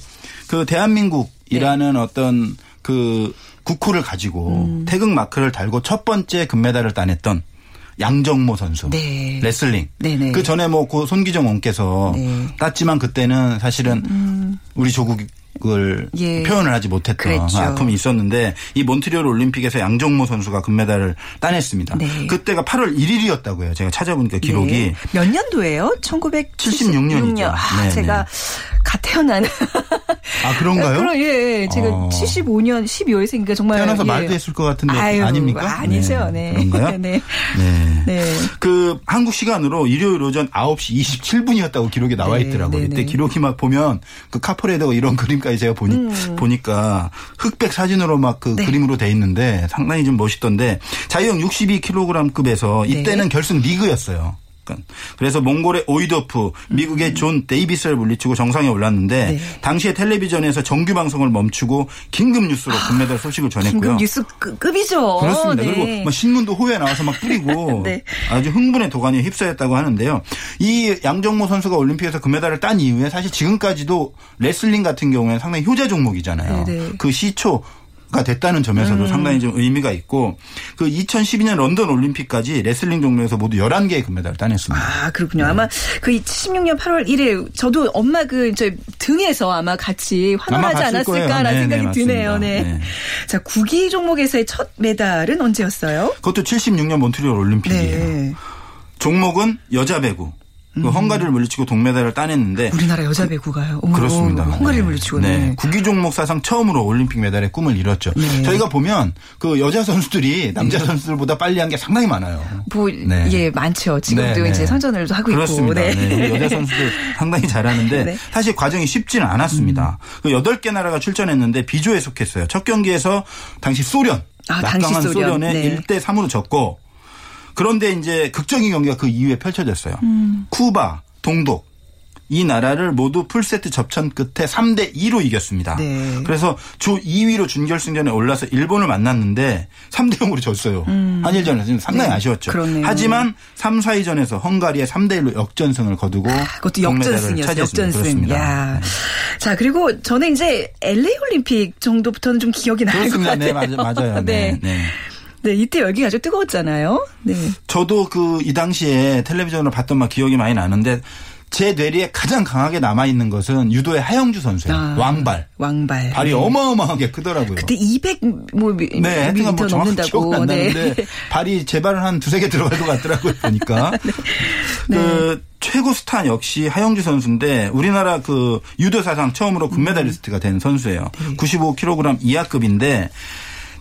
Speaker 5: 그 대한민국이라는
Speaker 1: 네.
Speaker 5: 어떤 그 국호를 가지고
Speaker 1: 음.
Speaker 5: 태극 마크를 달고 첫 번째 금메달을 따냈던 양정모 선수
Speaker 1: 네.
Speaker 5: 레슬링
Speaker 1: 네네.
Speaker 5: 그 전에 뭐고 손기정 원께서
Speaker 1: 네. 음.
Speaker 5: 땄지만 그때는 사실은 우리 조국 을
Speaker 1: 예.
Speaker 5: 표현을 하지 못했던
Speaker 1: 그랬죠.
Speaker 5: 아픔이 있었는데 이 몬트리올 올림픽에서 양정모 선수가 금메달을 따냈습니다.
Speaker 1: 네.
Speaker 5: 그때가 8월 1일이었다고요. 제가 찾아보니까 기록이
Speaker 1: 네. 몇 년도예요? 1976년.
Speaker 5: 76년이죠.
Speaker 1: 아,
Speaker 5: 네,
Speaker 1: 제가 갓 태어난.
Speaker 5: 아 그런가요?
Speaker 1: 그럼 예, 제가
Speaker 5: 어.
Speaker 1: 75년 12월생이니까 정말
Speaker 5: 태어나서
Speaker 1: 예.
Speaker 5: 말도 했을 것 같은데
Speaker 1: 아유,
Speaker 5: 아닙니까?
Speaker 1: 아니죠. 네.
Speaker 5: 그런가요? <laughs>
Speaker 1: 네.
Speaker 5: 네.
Speaker 1: 네.
Speaker 5: 그 한국 시간으로 일요일 오전 9시 27분이었다고 기록이 나와
Speaker 1: 네,
Speaker 5: 있더라고요.
Speaker 1: 네,
Speaker 5: 이때
Speaker 1: 네.
Speaker 5: 기록이 막 보면 그 카포레더가 이런 그림 까지 제가 보니 보니까 흑백 사진으로 막그
Speaker 1: 음. 네.
Speaker 5: 그림으로 돼 있는데 상당히 좀 멋있던데 자유형 62kg급에서
Speaker 1: 네.
Speaker 5: 이때는 결승 리그였어요. 그러니까 그래서 몽골의 오이도프, 미국의 존 데이비스를 물리치고 정상에 올랐는데
Speaker 1: 음. 네.
Speaker 5: 당시에 텔레비전에서 정규 방송을 멈추고 긴급 뉴스로 금메달 소식을 전했고요.
Speaker 1: 긴급 뉴스 급- 급이죠.
Speaker 5: 그렇습니다.
Speaker 1: 네.
Speaker 5: 그리고 뭐 신문도 호에 나와서 막 뿌리고 <laughs>
Speaker 1: 네.
Speaker 5: 아주 흥분의 도가니에 휩싸였다고 하는데요. 이 양정모 선수가 올림픽에서 금메달을 딴 이후에 사실 지금까지도 레슬링 같은 경우에는 상당히 효자 종목이잖아요.
Speaker 1: 네, 네.
Speaker 5: 그 시초 가 됐다는 점에서도
Speaker 1: 음.
Speaker 5: 상당히 좀 의미가 있고 그 2012년 런던 올림픽까지 레슬링 종목에서 모두 11개의 금메달을 따냈습니다.
Speaker 1: 아, 그렇군요. 아마 그 76년 8월 1일 저도 엄마 그 저 등에서 아마 같이
Speaker 5: 거예요.
Speaker 1: 않았을까라는
Speaker 5: 네,
Speaker 1: 생각이
Speaker 5: 네,
Speaker 1: 드네요. 네.
Speaker 5: 네.
Speaker 1: 자, 구기 종목에서의 첫 메달은 언제였어요?
Speaker 5: 그것도 76년 몬트리올 올림픽이에요.
Speaker 1: 네.
Speaker 5: 종목은 여자 배구. 그 헝가리를 물리치고 동메달을 따냈는데
Speaker 1: 우리나라 여자 배구가요. 어머,
Speaker 5: 그렇습니다.
Speaker 1: 어머, 헝가리를
Speaker 5: 네.
Speaker 1: 물리치고
Speaker 5: 네.
Speaker 1: 네.
Speaker 5: 구기 종목 사상 처음으로 올림픽 메달의 꿈을 이뤘죠.
Speaker 1: 네.
Speaker 5: 저희가 보면 그 여자 선수들이 남자 선수들보다 빨리 한 게 상당히 많아요.
Speaker 1: 뭐,
Speaker 5: 네.
Speaker 1: 예, 많죠. 지금도
Speaker 5: 네, 네.
Speaker 1: 이제 선전을 하고
Speaker 5: 그렇습니다.
Speaker 1: 있고.
Speaker 5: 네. 여자 선수들 상당히 잘하는데 <laughs>
Speaker 1: 네. 음.
Speaker 5: 사실 과정이 쉽지는 않았습니다. 그 8개 나라가 출전했는데 비조에 속했어요. 첫 경기에서 당시 소련,
Speaker 1: 아, 당시
Speaker 5: 막강한
Speaker 1: 소련.
Speaker 5: 소련에
Speaker 1: 네.
Speaker 5: 1대 3으로 졌고 그런데 이제 극적인 경기가 그 이후에 펼쳐졌어요.
Speaker 1: 음.
Speaker 5: 쿠바, 동독 이 나라를 모두 풀세트 접전 끝에 3대 2로 이겼습니다.
Speaker 1: 네.
Speaker 5: 그래서 주 2위로 준결승전에 올라서 일본을 만났는데 3대 0으로 졌어요. 한일전에서 상당히
Speaker 1: 네.
Speaker 5: 아쉬웠죠.
Speaker 1: 그렇네요.
Speaker 5: 하지만 3, 4위전에서 헝가리에 3대 1로 역전승을 거두고
Speaker 1: 그것도
Speaker 5: 동메달을
Speaker 1: 역전승이었어요. 역전승. 야. 자, 그리고 저는 이제 LA 올림픽 정도부터는 좀 기억이 나는 것. 같아요.
Speaker 5: 네, 맞아, 맞아요. 네. <laughs>
Speaker 1: 네.
Speaker 5: 네.
Speaker 1: 네, 이때 열기가 아주 뜨거웠잖아요. 네.
Speaker 5: 저도 그 이 당시에 텔레비전으로 봤던 막 기억이 많이 나는데 제 뇌리에 가장 강하게 남아 있는 것은 유도의 하영주 선수예요.
Speaker 1: 아,
Speaker 5: 왕발.
Speaker 1: 왕발.
Speaker 5: 발이
Speaker 1: 네. 어마어마하게
Speaker 5: 크더라고요.
Speaker 1: 그때 200, 뭐, 미,
Speaker 5: 네, 하여튼
Speaker 1: 미터
Speaker 5: 뭐
Speaker 1: 넘는다고. 네.
Speaker 5: 나는데 <laughs> 발이 제 발은 한 두세 개 들어갈 것 같더라고요 <laughs> 보니까.
Speaker 1: 네.
Speaker 5: 그 최고 스타 역시 하형주 선수인데 우리나라 그 유도 사상 처음으로 금메달리스트가 된 선수예요.
Speaker 1: 네.
Speaker 5: 95kg 이하급인데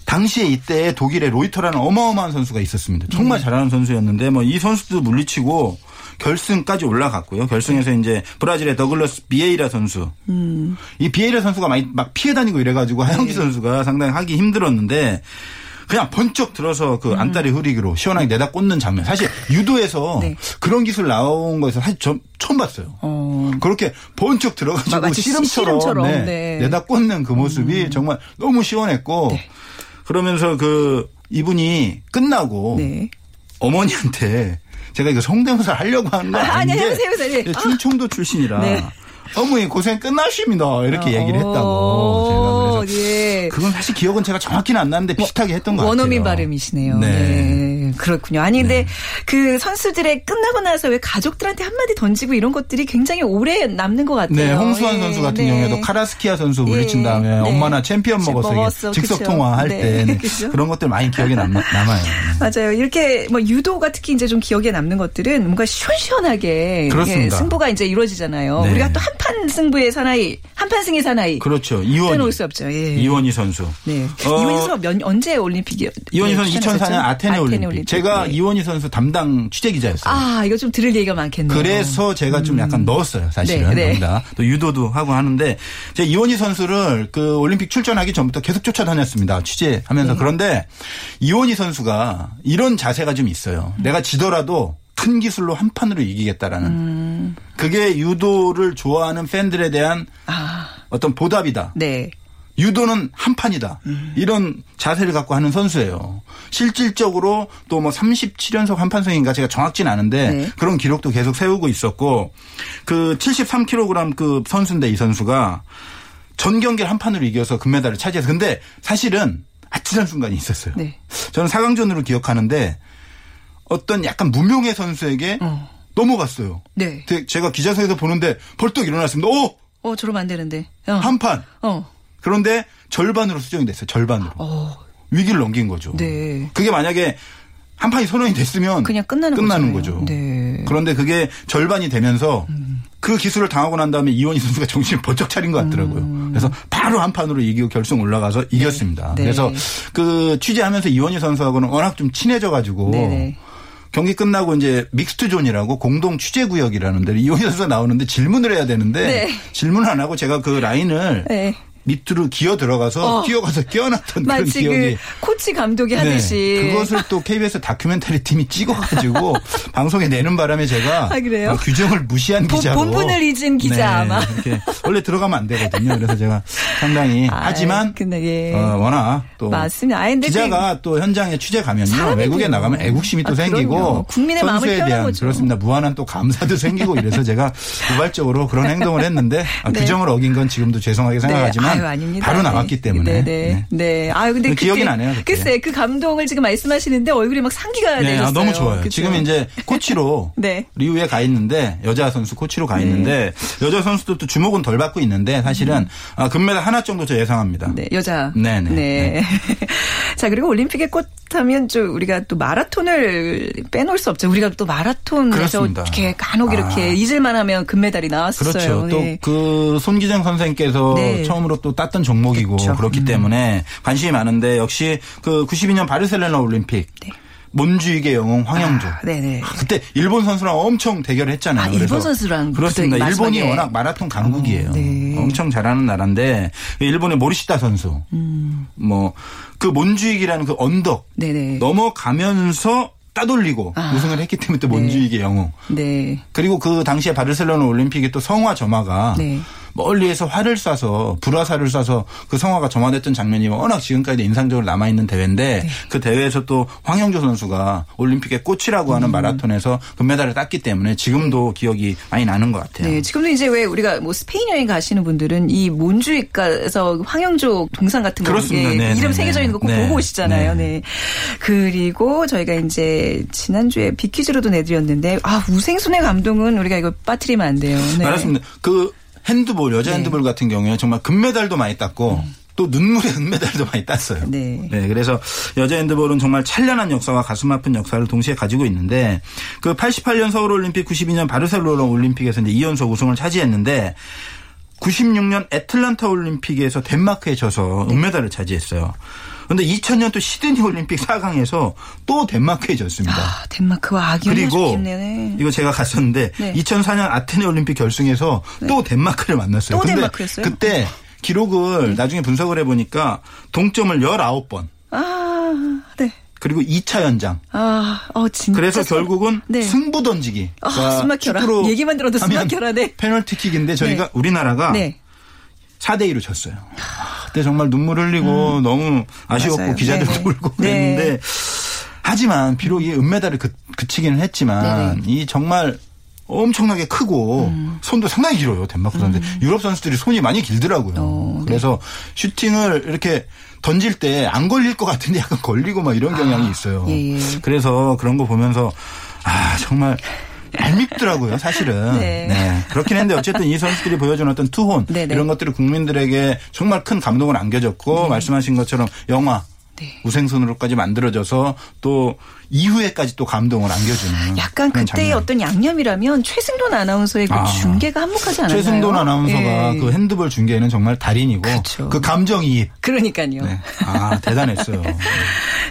Speaker 5: 당시에 이때 독일의 로이터라는 어마어마한 선수가 있었습니다.
Speaker 1: 네.
Speaker 5: 정말 잘하는 선수였는데 뭐 이 선수도 물리치고 결승까지 올라갔고요. 결승에서 이제 브라질의 더글러스 비에이라 선수.
Speaker 1: 음.
Speaker 5: 이 비에이라 선수가 많이 막 피해 다니고 이래가지고
Speaker 1: 네.
Speaker 5: 하형주 선수가 상당히 하기 힘들었는데 그냥 번쩍 들어서 그 안다리 흐리기로 시원하게 내다 꽂는 장면. 사실 유도에서
Speaker 1: 음. 네.
Speaker 5: 그런 기술 나온 거에서 사실 저 처음 봤어요.
Speaker 1: 어.
Speaker 5: 그렇게 번쩍 들어가지고 씨름처럼,
Speaker 1: 씨름처럼,
Speaker 5: 네,
Speaker 1: 네.
Speaker 5: 내다 꽂는 그 모습이 정말 너무 시원했고
Speaker 1: 네.
Speaker 5: 그러면서 그 이분이 끝나고
Speaker 1: 네.
Speaker 5: 어머니한테 제가 이거 성대모사 하려고 하는 거
Speaker 1: 아, 아니,
Speaker 5: 아닌데
Speaker 1: 해보세요, 해보세요. 네.
Speaker 5: 예, 충청도 출신이라
Speaker 1: 네.
Speaker 5: 어머니 고생 끝나십니다 이렇게 얘기를 했다고
Speaker 1: 어,
Speaker 5: 제가 그래서
Speaker 1: 예.
Speaker 5: 그건 사실 기억은 제가 정확히는 안 나는데 비슷하게 했던 것 같아요.
Speaker 1: 원어민 발음이시네요.
Speaker 5: 네.
Speaker 1: 네. 그렇군요. 아니, 근데 그 선수들의 끝나고 나서 왜 가족들한테 한마디 던지고 이런 것들이 굉장히 오래 남는 것 같아요.
Speaker 5: 네, 홍수환
Speaker 1: 예,
Speaker 5: 선수 같은
Speaker 1: 네.
Speaker 5: 경우에도 카라스키아 선수 물리친
Speaker 1: 예,
Speaker 5: 다음에
Speaker 1: 네.
Speaker 5: 엄마나 챔피언 먹었어,
Speaker 1: 먹었어,
Speaker 5: 즉석. 통화할
Speaker 1: 네,
Speaker 5: 때 네. <laughs> 그런 것들 많이 기억에 남, 남아요. <laughs>
Speaker 1: 맞아요. 이렇게 뭐 유도가 특히 이제 좀 기억에 남는 것들은 뭔가 시원시원하게. 예, 승부가 이제 이루어지잖아요.
Speaker 5: 네.
Speaker 1: 우리가 또 한판 승부의 사나이, 한판 승의 사나이.
Speaker 5: 그렇죠. 이원희.
Speaker 1: 빼놓을 수 없죠. 예.
Speaker 5: 이원희 선수.
Speaker 1: 네.
Speaker 5: 어,
Speaker 1: 이원희 선수가 몇, 언제 올림픽이
Speaker 5: 이원희 선수 2004년 아테네, 올림픽.
Speaker 1: 올림픽.
Speaker 5: 제가
Speaker 1: 네.
Speaker 5: 이원희 선수 담당 취재 기자였어요.
Speaker 1: 아, 이거 좀 들을 얘기가 많겠네요.
Speaker 5: 그래서 제가 좀 약간 넣었어요, 사실은.
Speaker 1: 네, 네.
Speaker 5: 또 유도도 하고 하는데, 제가 이원희 선수를 그 올림픽 출전하기 전부터 계속 쫓아다녔습니다. 취재하면서.
Speaker 1: 네.
Speaker 5: 그런데 이원희 선수가 이런 자세가 좀 있어요.
Speaker 1: 음.
Speaker 5: 내가 지더라도 큰 기술로 한 판으로 이기겠다라는.
Speaker 1: 음.
Speaker 5: 그게 유도를 좋아하는 팬들에 대한
Speaker 1: 아,
Speaker 5: 어떤 보답이다.
Speaker 1: 네.
Speaker 5: 유도는 한 판이다.
Speaker 1: 음.
Speaker 5: 이런 자세를 갖고 하는 선수예요. 실질적으로 또 뭐 37연속 한판승인가 제가 정확진 않은데
Speaker 1: 네.
Speaker 5: 그런 기록도 계속 세우고 있었고 그 73kg 그 선수인데 이 선수가 전 경기를 한 판으로 이겨서 금메달을 차지해서 근데 사실은 아찔한 순간이 있었어요.
Speaker 1: 네.
Speaker 5: 저는 4강전으로 기억하는데 어떤 약간 무명의 선수에게
Speaker 1: 어.
Speaker 5: 넘어갔어요.
Speaker 1: 네.
Speaker 5: 제가 기자석에서 보는데 벌떡 일어났습니다. 오!
Speaker 1: 어, 저러면 안 되는데. 어.
Speaker 5: 한 판!
Speaker 1: 어.
Speaker 5: 그런데 절반으로 수정이 됐어요. 절반으로.
Speaker 1: 어.
Speaker 5: 위기를 넘긴 거죠.
Speaker 1: 네.
Speaker 5: 그게 만약에 한 판이 선언이 됐으면
Speaker 1: 그냥 끝나는
Speaker 5: 끝나는
Speaker 1: 거잖아요.
Speaker 5: 거죠.
Speaker 1: 네.
Speaker 5: 그런데 그게 절반이 되면서 그 기술을 당하고 난 다음에 이원희 선수가 정신을 번쩍 차린 것 같더라고요. 그래서 바로 한 판으로 이기고 결승 올라가서 이겼습니다.
Speaker 1: 음. 네.
Speaker 5: 그래서 그 취재하면서 이원희 선수하고는 워낙 좀 친해져 가지고
Speaker 1: 네네.
Speaker 5: 경기 끝나고 이제 mixed zone이라고 공동 취재 구역이라는 데 이원희 선수가 나오는데 질문을 해야 되는데
Speaker 1: 네.
Speaker 5: 질문을 안 하고 제가 그 라인을
Speaker 1: 네.
Speaker 5: 밑으로 기어 들어가서
Speaker 1: 어.
Speaker 5: 뛰어가서 끼어놨던 그런
Speaker 1: 마치
Speaker 5: 기억이
Speaker 1: 그 코치 감독이 하듯이.
Speaker 5: 네, 그것을 또 KBS 다큐멘터리 팀이 찍어가지고 <laughs> 방송에 내는 바람에 제가
Speaker 1: 아, 그래요?
Speaker 5: 어, 규정을 무시한
Speaker 1: 본-
Speaker 5: 기자로
Speaker 1: 본분을 잊은 기자
Speaker 5: 네,
Speaker 1: 아마.
Speaker 5: 이렇게 원래 들어가면 안 되거든요. 그래서 제가 상당히
Speaker 1: 아이,
Speaker 5: 하지만
Speaker 1: 근데 예.
Speaker 5: 어, 워낙 또
Speaker 1: 맞습니다. 근데
Speaker 5: 기자가 또 현장에 취재 가면요. 외국에 나가면 애국심이 또
Speaker 1: 아,
Speaker 5: 생기고
Speaker 1: 그럼요. 국민의 마음을
Speaker 5: 대한
Speaker 1: 거죠.
Speaker 5: 그렇습니다 무한한 또 감사도 생기고 이래서 제가 <laughs> 우발적으로 그런 행동을 했는데 아,
Speaker 1: 네.
Speaker 5: 규정을 어긴 건 지금도 죄송하게 생각하지만
Speaker 1: 아유, 아닙니다.
Speaker 5: 바로
Speaker 1: 네.
Speaker 5: 나왔기 때문에
Speaker 1: 네, 네. 네. 아유, 근데
Speaker 5: 근데 기억이 나네요, 그때.
Speaker 1: 글쎄, 그 감동을 지금 말씀하시는데 얼굴이 막 상기가
Speaker 5: 네,
Speaker 1: 되셨어요.
Speaker 5: 아, 너무 좋아요.
Speaker 1: 그쵸?
Speaker 5: 지금 이제 코치로 <laughs>
Speaker 1: 네.
Speaker 5: 리우에 가 있는데 여자 선수 코치로 가 있는데 여자 선수들도 주목은 덜 받고 있는데 사실은 아, 금메달 하나 정도 저 예상합니다.
Speaker 1: 네, 여자.
Speaker 5: 네네.
Speaker 1: 네. <laughs> 자, 그리고 올림픽의 꽃 그렇다면 좀 우리가 또 마라톤을 빼놓을 수 없죠. 우리가 또 마라톤에서
Speaker 5: 그렇습니다.
Speaker 1: 이렇게 간혹 이렇게
Speaker 5: 아.
Speaker 1: 잊을만 하면 금메달이 나왔어요.
Speaker 5: 그렇죠.
Speaker 1: 네.
Speaker 5: 또그 손기정 선생께서
Speaker 1: 네.
Speaker 5: 처음으로 또 땄던 종목이고
Speaker 1: 그렇죠.
Speaker 5: 그렇기 때문에 관심이 많은데 역시 그 92년 바르셀로나 올림픽
Speaker 1: 네.
Speaker 5: 몬주익의 영웅 황영조.
Speaker 1: 아, 네네.
Speaker 5: 아, <laughs> 그때 일본 선수랑 엄청 대결을 했잖아요.
Speaker 1: 아, 일본
Speaker 5: 그래서
Speaker 1: 선수랑
Speaker 5: 그렇습니다. 일본이. 워낙 마라톤 강국이에요.
Speaker 1: 어, 네.
Speaker 5: 엄청 잘하는 나라인데 일본의 모리시타 선수,
Speaker 1: 음.
Speaker 5: 뭐그 몬주익이라는 그 언덕
Speaker 1: 네네.
Speaker 5: 넘어가면서 따돌리고
Speaker 1: 아.
Speaker 5: 우승을 했기 때문에 또 몬주익의 영웅.
Speaker 1: 네.
Speaker 5: 그리고 그 당시에 바르셀로나 올림픽에 또 성화 점화가
Speaker 1: 네.
Speaker 5: 멀리에서 활을 쏴서 불화살을 쏴서 그 성화가 점화됐던 장면이 워낙 지금까지 인상적으로 남아 있는 대회인데
Speaker 1: 네.
Speaker 5: 그 대회에서 또 황영조 선수가 올림픽의 꽃이라고
Speaker 1: 음.
Speaker 5: 하는 마라톤에서 금메달을 땄기 때문에 지금도 기억이 많이 나는 것 같아요.
Speaker 1: 네, 지금도 이제 왜 우리가 뭐 스페인 여행 가시는 분들은 이 몬주익가에서 황영조 동상 같은 거
Speaker 5: 그렇습니다.
Speaker 1: 예,
Speaker 5: 네,
Speaker 1: 이름
Speaker 5: 네,
Speaker 1: 새겨져 있는 거꼭
Speaker 5: 네.
Speaker 1: 보고 오시잖아요.
Speaker 5: 네.
Speaker 1: 네. 그리고 저희가 이제 지난주에 비퀴즈로도 내드렸는데 아 우생순의 감동은 우리가 이거 빠뜨리면 안 돼요. 네.
Speaker 5: 알았습니다. 그 핸드볼 여자
Speaker 1: 네. 음.
Speaker 5: 핸드볼 같은 경우에 정말 금메달도 많이 땄고 또 눈물의 은메달도 많이 땄어요.
Speaker 1: 네.
Speaker 5: 그래서 여자 핸드볼은 정말 찬란한 역사와 가슴 아픈 역사를 동시에 가지고 있는데 그 88년 서울 올림픽, 92년 바르셀로나 올림픽에서 이제 2연속 우승을 차지했는데 96년 애틀란타 올림픽에서 덴마크에 져서 은메달을 차지했어요. 그런데 2000년 또 시드니 올림픽 4강에서 또 덴마크에 졌습니다.
Speaker 1: 아, 덴마크와 악연이
Speaker 5: 그리고.
Speaker 1: 네.
Speaker 5: 이거 제가 갔었는데
Speaker 1: 네.
Speaker 5: 2004년 아테네 올림픽 결승에서 또 덴마크를 만났어요.
Speaker 1: 또
Speaker 5: 근데
Speaker 1: 덴마크였어요?
Speaker 5: 그때 기록을 나중에 분석을 해보니까 동점을 19번
Speaker 1: 아, 네.
Speaker 5: 그리고 2차 연장.
Speaker 1: 아, 어 진짜.
Speaker 5: 그래서
Speaker 1: 선-
Speaker 5: 결국은
Speaker 1: 네.
Speaker 5: 승부 던지기.
Speaker 1: 아, 숨 막혀라. 얘기만 들어도 숨 막혀라, 네.
Speaker 5: 페널티킥인데 저희가
Speaker 1: 네.
Speaker 5: 우리나라가
Speaker 1: 네.
Speaker 5: 4대 2로 졌어요. 그때 정말 눈물 흘리고 너무 아쉬웠고
Speaker 1: 음. 맞아요.
Speaker 5: 기자들도
Speaker 1: 네네.
Speaker 5: 울고
Speaker 1: 네.
Speaker 5: 그랬는데 하지만 비록 이 은메달을 그, 그치기는 했지만
Speaker 1: 네네.
Speaker 5: 이 정말 엄청나게 크고
Speaker 1: 음.
Speaker 5: 손도 상당히 길어요 덴마크 선수. 유럽 선수들이 손이 많이 길더라고요.
Speaker 1: 어, 네.
Speaker 5: 그래서 슈팅을 이렇게 던질 때 안 걸릴 것 같은데 약간 걸리고 막 이런 경향이 있어요.
Speaker 1: 예, 예.
Speaker 5: 그래서 그런 거 보면서 아 정말 얄밉더라고요, 사실은. <laughs>
Speaker 1: 네.
Speaker 5: 그렇긴 했는데 어쨌든 이 선수들이 보여준 어떤 투혼
Speaker 1: 네네.
Speaker 5: 이런 것들이 국민들에게 정말 큰 감동을 안겨줬고 말씀하신 것처럼 영화
Speaker 1: 네.
Speaker 5: 우생순으로까지 만들어져서 또 이후에까지 또 감동을 안겨주는
Speaker 1: 약간 그때의
Speaker 5: 장면.
Speaker 1: 어떤 양념이라면 최승돈 아나운서의 그
Speaker 5: 아.
Speaker 1: 중계가 한몫하지 않았나요?
Speaker 5: 최승돈 아나운서가
Speaker 1: 예.
Speaker 5: 그 핸드볼 중계는 정말 달인이고
Speaker 1: 그렇죠.
Speaker 5: 그 감정이입
Speaker 1: 그러니까요.
Speaker 5: 네. 아 대단했어요. <laughs>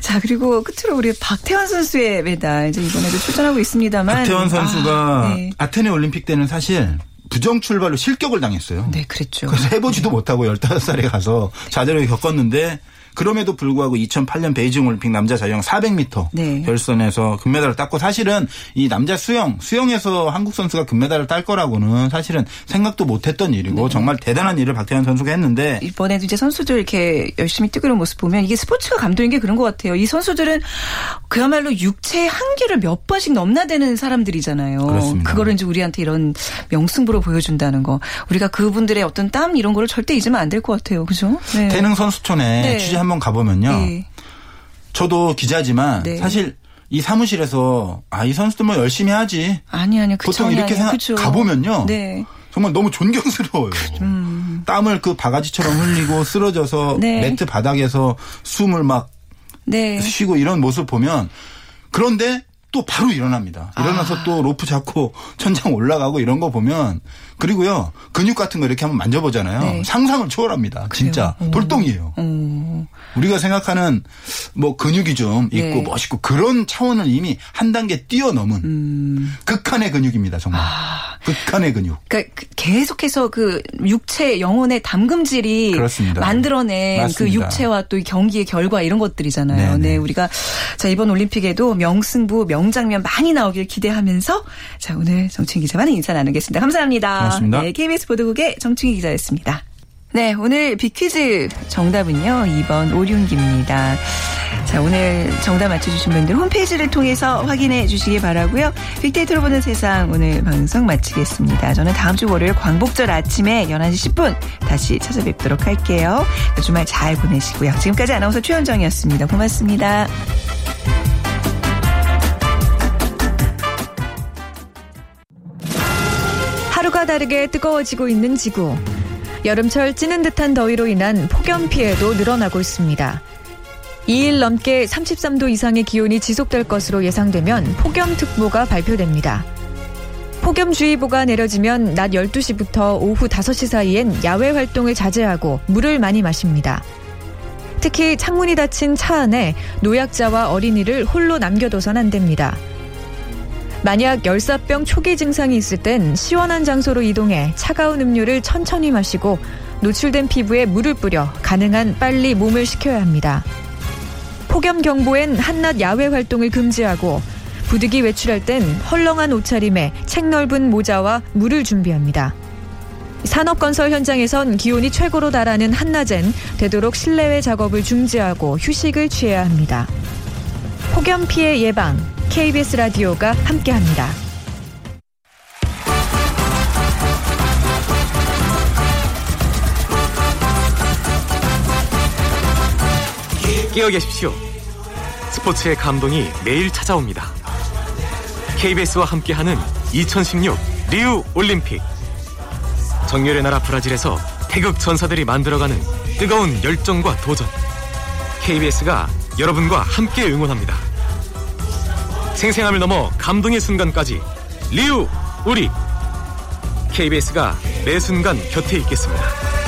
Speaker 1: 자 그리고 끝으로 우리 박태환 선수의 메달 이제 이번에도 출전하고 있습니다만
Speaker 5: 박태원 선수가
Speaker 1: 아, 네.
Speaker 5: 아테네 올림픽 때는 사실 부정 출발로 실격을 당했어요.
Speaker 1: 네, 그랬죠.
Speaker 5: 그래서 해보지도 못하고 15살에 가서 좌절을 겪었는데 그럼에도 불구하고 2008년 베이징 올림픽 남자 자유형 400m
Speaker 1: 네.
Speaker 5: 결선에서 금메달을 땄고 사실은 이 남자 수영 수영에서 한국 선수가 금메달을 딸 거라고는 사실은 생각도 못했던 일이고 정말 대단한 일을 박태환 선수가 했는데
Speaker 1: 이번에도 이제 선수들 이렇게 열심히 뛰고 있는 모습 보면 이게 스포츠가 감동인 게 그런 것 같아요. 이 선수들은 그야말로 육체의 한계를 몇 번씩 넘나드는 사람들이잖아요.
Speaker 5: 그렇습니다.
Speaker 1: 거를 이제 우리한테 이런 명승부로 보여준다는 거. 우리가 그분들의 어떤 땀 이런 거를 절대 잊으면 안 될 것 같아요. 그죠? 네.
Speaker 5: 태릉 선수촌에
Speaker 1: 네.
Speaker 5: 취재 한번 가보면요.
Speaker 1: 네.
Speaker 5: 저도 기자지만
Speaker 1: 네.
Speaker 5: 사실 이 사무실에서 아 이 선수들 뭐 열심히 하지
Speaker 1: 아니 아니요. 그
Speaker 5: 보통 이렇게. 생각
Speaker 1: 그쵸.
Speaker 5: 가보면요.
Speaker 1: 네.
Speaker 5: 정말 너무 존경스러워요. 땀을 그 바가지처럼 흘리고 쓰러져서
Speaker 1: 네.
Speaker 5: 매트 바닥에서 숨을 막
Speaker 1: 네.
Speaker 5: 쉬고 이런 모습 보면 그런데 또 바로 일어납니다. 일어나서
Speaker 1: 아.
Speaker 5: 또 로프 잡고 <laughs> 천장 올라가고 이런 거 보면 그리고요 근육 같은 거 이렇게 한번 만져보잖아요.
Speaker 1: 네.
Speaker 5: 상상을 초월합니다. 진짜
Speaker 1: 오.
Speaker 5: 돌덩이에요.
Speaker 1: 어.
Speaker 5: 우리가 생각하는 뭐 근육이 좀 있고
Speaker 1: 네.
Speaker 5: 멋있고 그런 차원을 이미 한 단계 뛰어넘은
Speaker 1: 음.
Speaker 5: 극한의 근육입니다. 정말
Speaker 1: 아.
Speaker 5: 극한의 근육.
Speaker 1: 그러니까 그- 계속해서 그 육체 영혼의 담금질이
Speaker 5: 그렇습니다.
Speaker 1: 만들어낸 그
Speaker 5: 맞습니다.
Speaker 1: 육체와 또이 경기의 결과 이런 것들이잖아요.
Speaker 5: 네네.
Speaker 1: 네, 우리가 자 이번 올림픽에도 명승부 명 장면 많이 나오길 기대하면서 자 오늘 정충희 기자와는 인사 나누겠습니다. 감사합니다.
Speaker 5: 고맙습니다.
Speaker 1: 네, KBS 보도국의 정충희 기자였습니다. 네, 오늘 비퀴즈 정답은요. 2번 오륜기입니다. 자, 오늘 정답 맞춰주신 분들 홈페이지를 통해서 확인해 주시기 바라고요. 빅데이터로 보는 세상 오늘 방송 마치겠습니다. 저는 다음 주 월요일 광복절 아침에 11시 10분 다시 찾아뵙도록 할게요. 주말 잘 보내시고요. 지금까지 아나운서 최현정이었습니다. 고맙습니다.
Speaker 2: 다르게 뜨거워지고 있는 지구. 여름철 찌는 듯한 더위로 인한 폭염 피해도 늘어나고 있습니다.
Speaker 6: 2일 넘게 33도 이상의 기온이 지속될 것으로 예상되면 폭염특보가 발표됩니다. 폭염주의보가 내려지면 낮 12시부터 오후 5시 사이엔 야외 활동을 자제하고 물을 많이 마십니다. 특히 창문이 닫힌 차 안에 노약자와 어린이를 홀로 남겨둬선 안 됩니다. 만약 열사병 초기 증상이 있을 땐 시원한 장소로 이동해 차가운 음료를 천천히 마시고 노출된 피부에 물을 뿌려 가능한 빨리 몸을 식혀야 합니다. 폭염 경보엔 한낮 야외 활동을 금지하고 부득이 외출할 땐 헐렁한 옷차림에 책 넓은 모자와 물을 준비합니다. 산업건설 현장에선 기온이 최고로 달하는 한낮엔 되도록 실내외 작업을 중지하고 휴식을 취해야 합니다. 폭염 피해 예방 KBS 라디오가 함께합니다.
Speaker 7: 깨어 계십시오. 스포츠의 감동이 매일 찾아옵니다. KBS와 함께하는 2016 리우 올림픽. 정열의 나라 브라질에서 태극 전사들이 만들어가는 뜨거운 열정과 도전. KBS가 여러분과 함께 응원합니다. 생생함을 넘어 감동의 순간까지 리우 우리 KBS가 매 순간 곁에 있겠습니다.